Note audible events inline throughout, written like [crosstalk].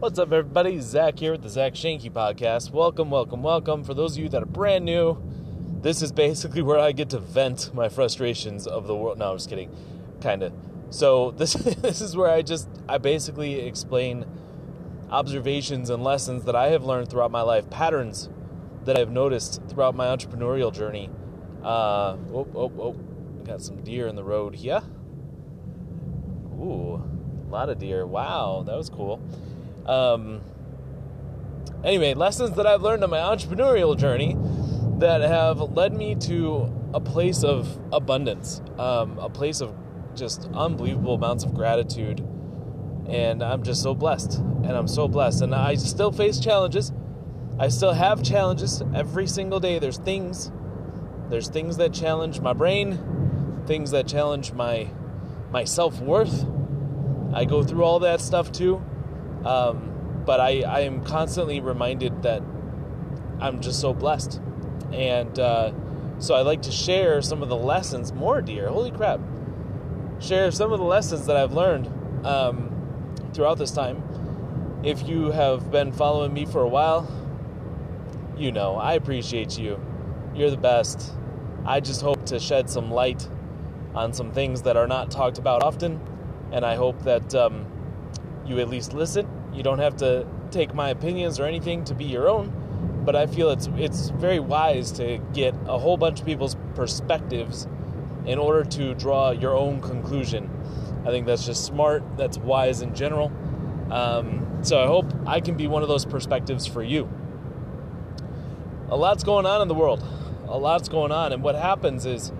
What's up, everybody? Zach here with the Zach Shanky Podcast. Welcome, welcome, welcome. For those of you that are brand new, this is basically [laughs] where I get to vent my frustrations of the world. No, I'm just kidding. Kind of. So [laughs] this this is where I just I basically explain observations and lessons that I have learned throughout my life, patterns that I've noticed throughout my entrepreneurial journey. Uh, oh, oh, oh, got some deer in the road here. Ooh, a lot of deer. Wow, that was cool. Um, anyway, lessons that I've learned on my entrepreneurial journey that have led me to a place of abundance, um, a place of just unbelievable amounts of gratitude. And I'm just so blessed. And I'm so blessed. And I still face challenges. I still have challenges every single day. There's things. There's things that challenge my brain, things that challenge my my self-worth. I go through all that stuff too. Um, but I, I am constantly reminded that I'm just so blessed. And uh, so I like to share some of the lessons, more dear, holy crap, share some of the lessons that I've learned um, throughout this time. If you have been following me for a while, you know, I appreciate you. You're the best. I just hope to shed some light on some things that are not talked about often, and I hope that um, you at least listen. You don't have to take my opinions or anything to be your own, but I feel it's it's very wise to get a whole bunch of people's perspectives in order to draw your own conclusion. I think that's just smart. That's wise in general. Um, so I hope I can be one of those perspectives for you. A lot's going on in the world. A lot's going on, and what happens is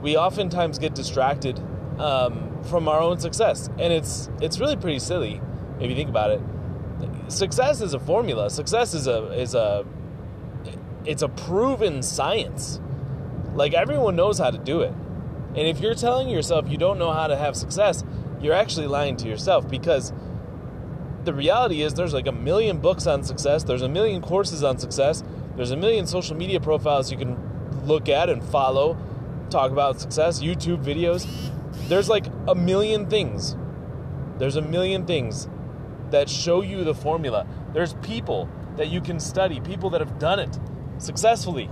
we oftentimes get distracted um, from our own success, and it's it's really pretty silly if you think about it. Success is a formula. Success is a is a it's a proven science. Like everyone knows how to do it. And if you're telling yourself you don't know how to have success, you're actually lying to yourself because the reality is there's like a million books on success, there's a million courses on success, there's a million social media profiles you can look at and follow, talk about success, YouTube videos. There's like a million things. There's a million things that show you the formula. There's people that you can study, people that have done it successfully.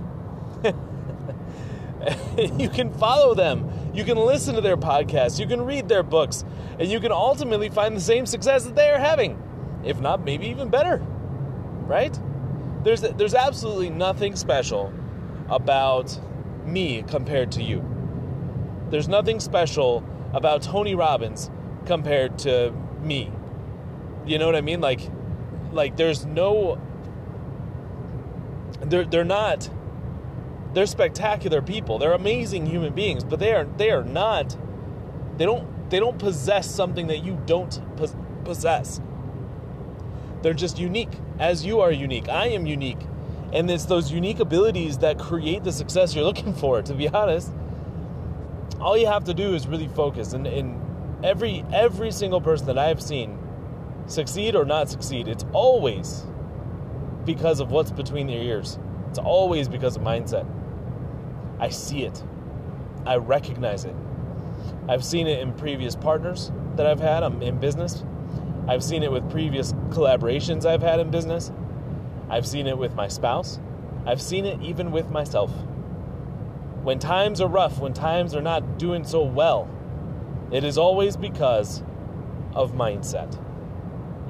[laughs] you can follow them. You can listen to their podcasts. You can read their books. And you can ultimately find the same success that they are having. If not, maybe even better. Right? There's, there's absolutely nothing special about me compared to you. There's nothing special about Tony Robbins compared to me. You know what I mean? Like, like there's no. They're they're not. They're spectacular people. They're amazing human beings, but they are they are not. They don't they don't possess something that you don't possess. They're just unique, as you are unique. I am unique, and it's those unique abilities that create the success you're looking for. To be honest, all you have to do is really focus. And, and every every single person that I have seen succeed or not succeed, it's always because of what's between their ears. It's always because of mindset. I see it. I recognize it. I've seen it in previous partners that I've had um, in business. I've seen it with previous collaborations I've had in business. I've seen it with my spouse. I've seen it even with myself. When times are rough, when times are not doing so well, it is always because of mindset.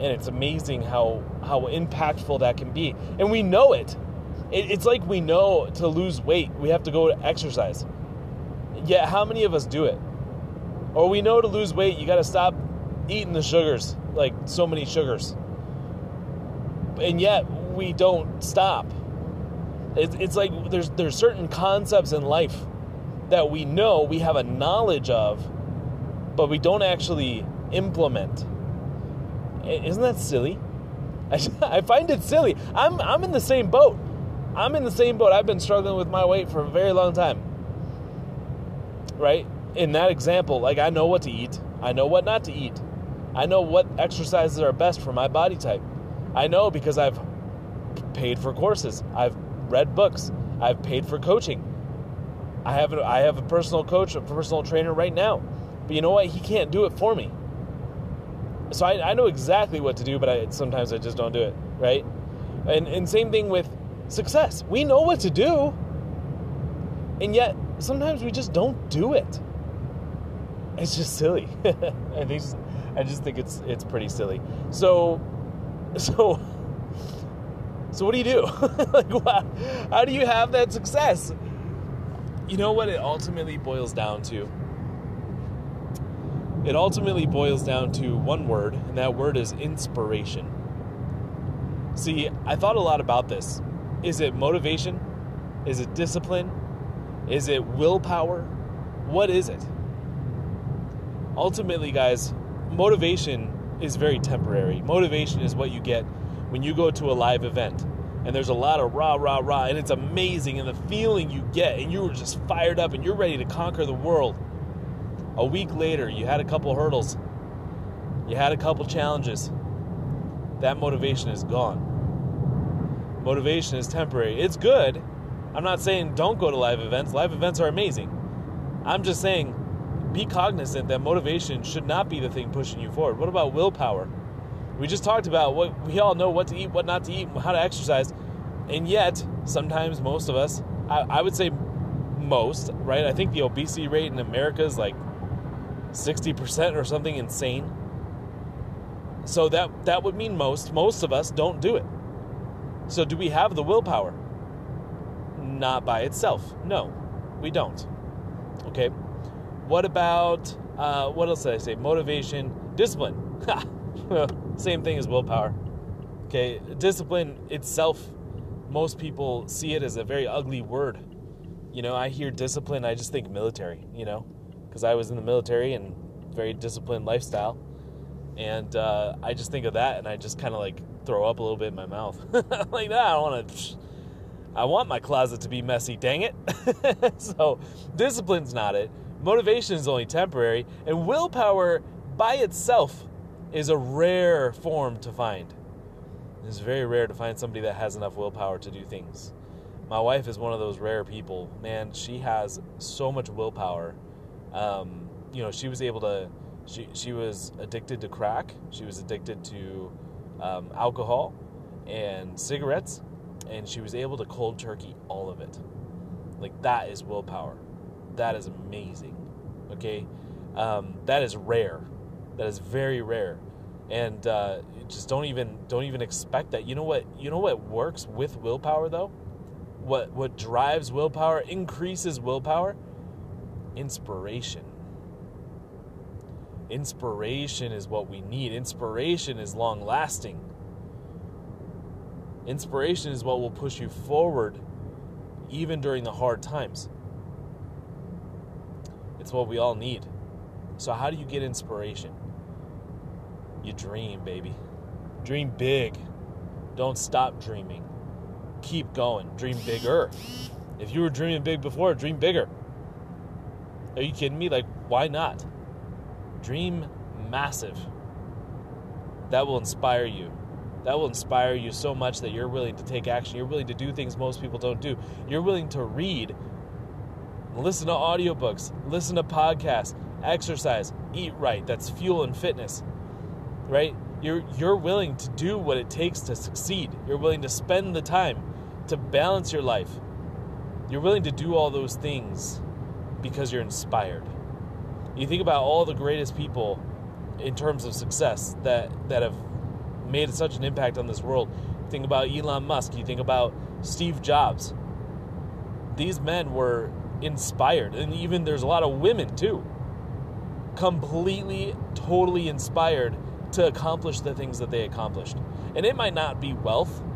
And it's amazing how, how impactful that can be. And we know it. it. It's like we know to lose weight, we have to go to exercise. Yet, how many of us do it? Or we know to lose weight, you got to stop eating the sugars, like so many sugars. And yet, we don't stop. It's, it's like there's there's certain concepts in life that we know we have a knowledge of, but we don't actually implement. Isn't that silly? [laughs] I, find it silly. I'm I'm in the same boat. I'm in the same boat. I've been struggling with my weight for a very long time. Right? In that example, like I know what to eat. I know what not to eat. I know what exercises are best for my body type. I know because I've paid for courses. I've read books. I've paid for coaching. I have a, I have a personal coach, a personal trainer right now. But you know what? He can't do it for me. So I, I know exactly what to do, but I, sometimes I just don't do it, right? And, and same thing with success. We know what to do, and yet sometimes we just don't do it. It's just silly. [laughs] I think I just think it's it's pretty silly. So so so what do you do? [laughs] like wow, how do you have that success? You know what it ultimately boils down to? It ultimately boils down to one word, and that word is inspiration. See, I thought a lot about this. Is it motivation? Is it discipline? Is it willpower? What is it? Ultimately, guys, motivation is very temporary. Motivation is what you get when you go to a live event and there's a lot of rah, rah, rah, and it's amazing, and the feeling you get, and you're just fired up and you're ready to conquer the world. A week later, you had a couple hurdles, you had a couple challenges. That motivation is gone. Motivation is temporary. It's good. I'm not saying don't go to live events, live events are amazing. I'm just saying be cognizant that motivation should not be the thing pushing you forward. What about willpower? We just talked about what we all know what to eat, what not to eat, how to exercise, and yet sometimes most of us, I, I would say most, right? I think the obesity rate in America is like 60% or something insane. So that that would mean most most of us don't do it. So do we have the willpower? Not by itself. No, we don't. Okay. What about uh, what else did I say? Motivation, discipline. [laughs] Same thing as willpower. Okay, discipline itself, most people see it as a very ugly word. You know, I hear discipline, I just think military, you know, because I was in the military and very disciplined lifestyle. And uh, I just think of that and I just kind of like throw up a little bit in my mouth. [laughs] like, that, I want to. I want my closet to be messy, dang it. [laughs] so, discipline's not it. Motivation is only temporary. And willpower by itself is a rare form to find. It's very rare to find somebody that has enough willpower to do things. My wife is one of those rare people. Man, she has so much willpower. Um, you know, she was able to. She she was addicted to crack. She was addicted to um, alcohol and cigarettes, and she was able to cold turkey all of it. Like that is willpower. That is amazing. Okay, um, that is rare. That is very rare, and uh, just don't even don't even expect that. You know what? You know what works with willpower though. What what drives willpower increases willpower. Inspiration. Inspiration is what we need. Inspiration is long lasting. Inspiration is what will push you forward even during the hard times. It's what we all need. So, how do you get inspiration? You dream, baby. Dream big. Don't stop dreaming. Keep going. Dream bigger. If you were dreaming big before, dream bigger. Are you kidding me? Like, why not? Dream massive. That will inspire you. That will inspire you so much that you're willing to take action. You're willing to do things most people don't do. You're willing to read, listen to audiobooks, listen to podcasts, exercise, eat right. That's fuel and fitness. Right? You're you're willing to do what it takes to succeed. You're willing to spend the time to balance your life. You're willing to do all those things because you're inspired. You think about all the greatest people in terms of success that that have made such an impact on this world. Think about Elon Musk, you think about Steve Jobs. These men were inspired, and even there's a lot of women too. Completely, totally inspired to accomplish the things that they accomplished. And it might not be wealth. [laughs]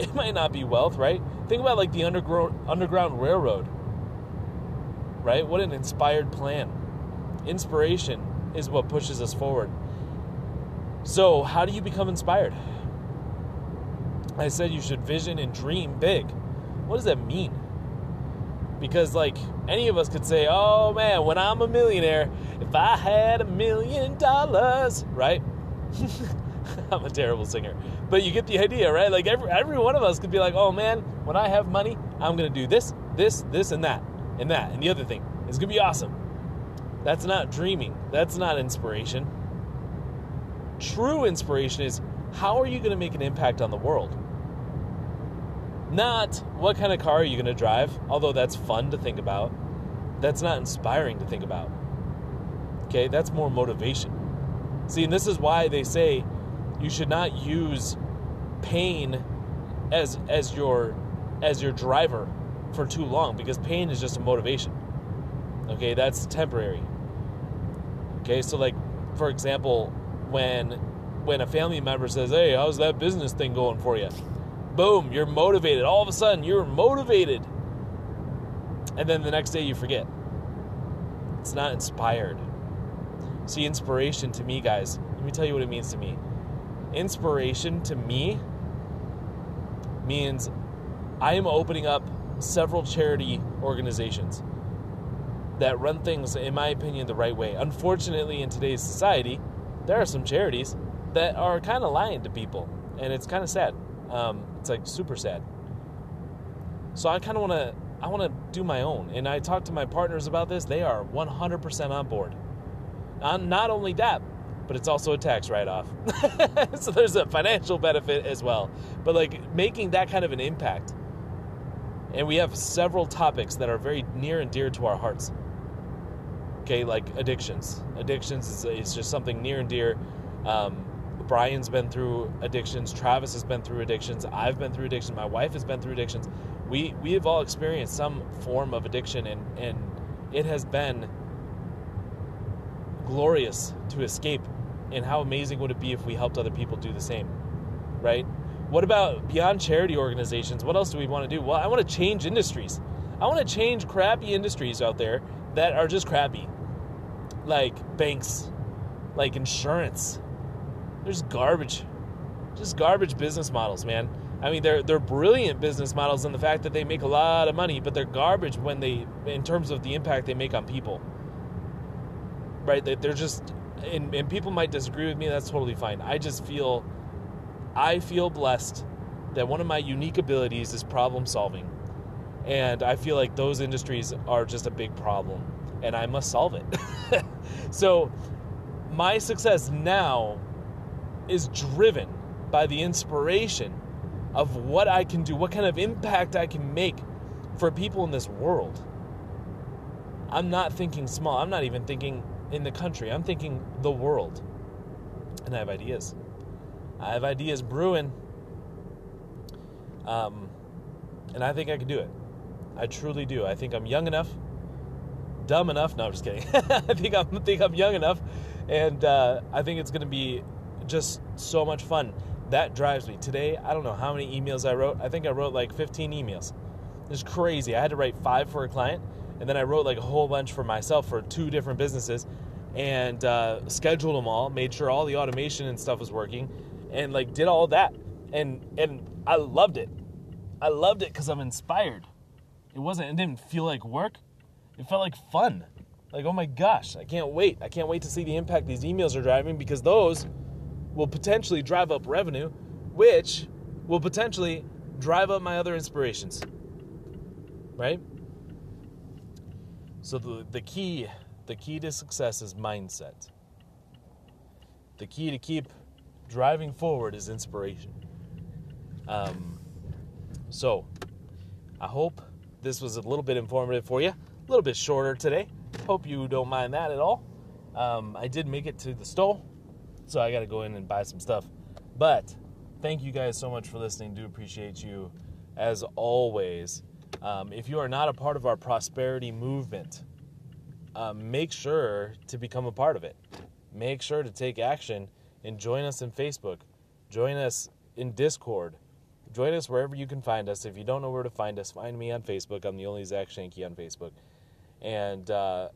It might not be wealth, right? Think about like the underground underground railroad. Right? What an inspired plan. Inspiration is what pushes us forward. So, how do you become inspired? I said you should vision and dream big. What does that mean? Because, like, any of us could say, oh man, when I'm a millionaire, if I had a million dollars, right? [laughs] I'm a terrible singer. But you get the idea, right? Like, every, every one of us could be like, oh man, when I have money, I'm going to do this, this, this, and that, and that, and the other thing. It's going to be awesome. That's not dreaming, that's not inspiration. true inspiration is how are you going to make an impact on the world? Not what kind of car are you going to drive, although that's fun to think about. That's not inspiring to think about. Okay, that's more motivation. See, and this is why they say you should not use pain as as your as your driver for too long because pain is just a motivation. Okay, that's temporary. Okay, so like for example, when when a family member says, "Hey, how's that business thing going for you?" Boom, you're motivated. All of a sudden, you're motivated. And then the next day you forget. It's not inspired. See, inspiration to me, guys, let me tell you what it means to me. Inspiration to me means I am opening up several charity organizations that run things, in my opinion, the right way. Unfortunately, in today's society, there are some charities that are kind of lying to people, and it's kind of sad. Um, it's like super sad. So I kind of want to, I want to do my own, and I talked to my partners about this. They are 100% on board. not only that, but it's also a tax write-off. [laughs] so there's a financial benefit as well. But like making that kind of an impact. And we have several topics that are very near and dear to our hearts okay, like addictions. Addictions is, is just something near and dear. Um, Brian's been through addictions. Travis has been through addictions. I've been through addiction. My wife has been through addictions. We we have all experienced some form of addiction, and and it has been glorious to escape. And how amazing would it be if we helped other people do the same, right? What about beyond charity organizations? What else do we want to do? Well, I want to change industries. I want to change crappy industries out there that are just crappy like banks, like insurance. There's garbage, just garbage business models, man. I mean, they're they're brilliant business models in the fact that they make a lot of money, but they're garbage when they, in terms of the impact they make on people. Right? They're just, and, and people might disagree with me. That's totally fine. I just feel, I feel blessed that one of my unique abilities is problem solving, and I feel like those industries are just a big problem and I must solve it. [laughs] so, my success now is driven by the inspiration of what I can do, what kind of impact I can make for people in this world. I'm not thinking small, I'm not even thinking in the country, I'm thinking the world. And I have ideas. I have ideas brewing. Um, and I think I could do it. I truly do. I think I'm young enough dumb enough. No, I'm just kidding. [laughs] I think I'm think I'm young enough, and uh, I think it's going to be just so much fun. That drives me. Today, I don't know how many emails I wrote. I think I wrote like 15 emails. It's crazy. I had to write five for a client, and then I wrote like a whole bunch for myself for two different businesses, and uh, scheduled them all. Made sure all the automation and stuff was working, and like did all that, and and I loved it. I loved it because I'm inspired. It wasn't. It didn't feel like work it felt like fun. Like, oh my gosh, I can't wait. I can't wait to see the impact these emails are driving because those will potentially drive up revenue, which will potentially drive up my other inspirations. Right? So the, the key the key to success is mindset. The key to keep driving forward is inspiration. Um, so I hope this was a little bit informative for you a little bit shorter today. Hope you don't mind that at all. Um, I did make it to the store, so I got to go in and buy some stuff. But thank you guys so much for listening. Do appreciate you as always. Um, if you are not a part of our prosperity movement, um, make sure to become a part of it. Make sure to take action and join us in Facebook. Join us in Discord. Join us wherever you can find us. If you don't know where to find us, find me on Facebook. I'm the only Zach Shanky on Facebook. And uh,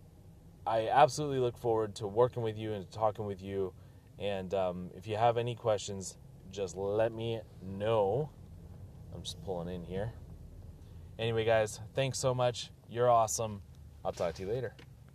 I absolutely look forward to working with you and talking with you. And um, if you have any questions, just let me know. I'm just pulling in here. Anyway, guys, thanks so much. You're awesome. I'll talk to you later.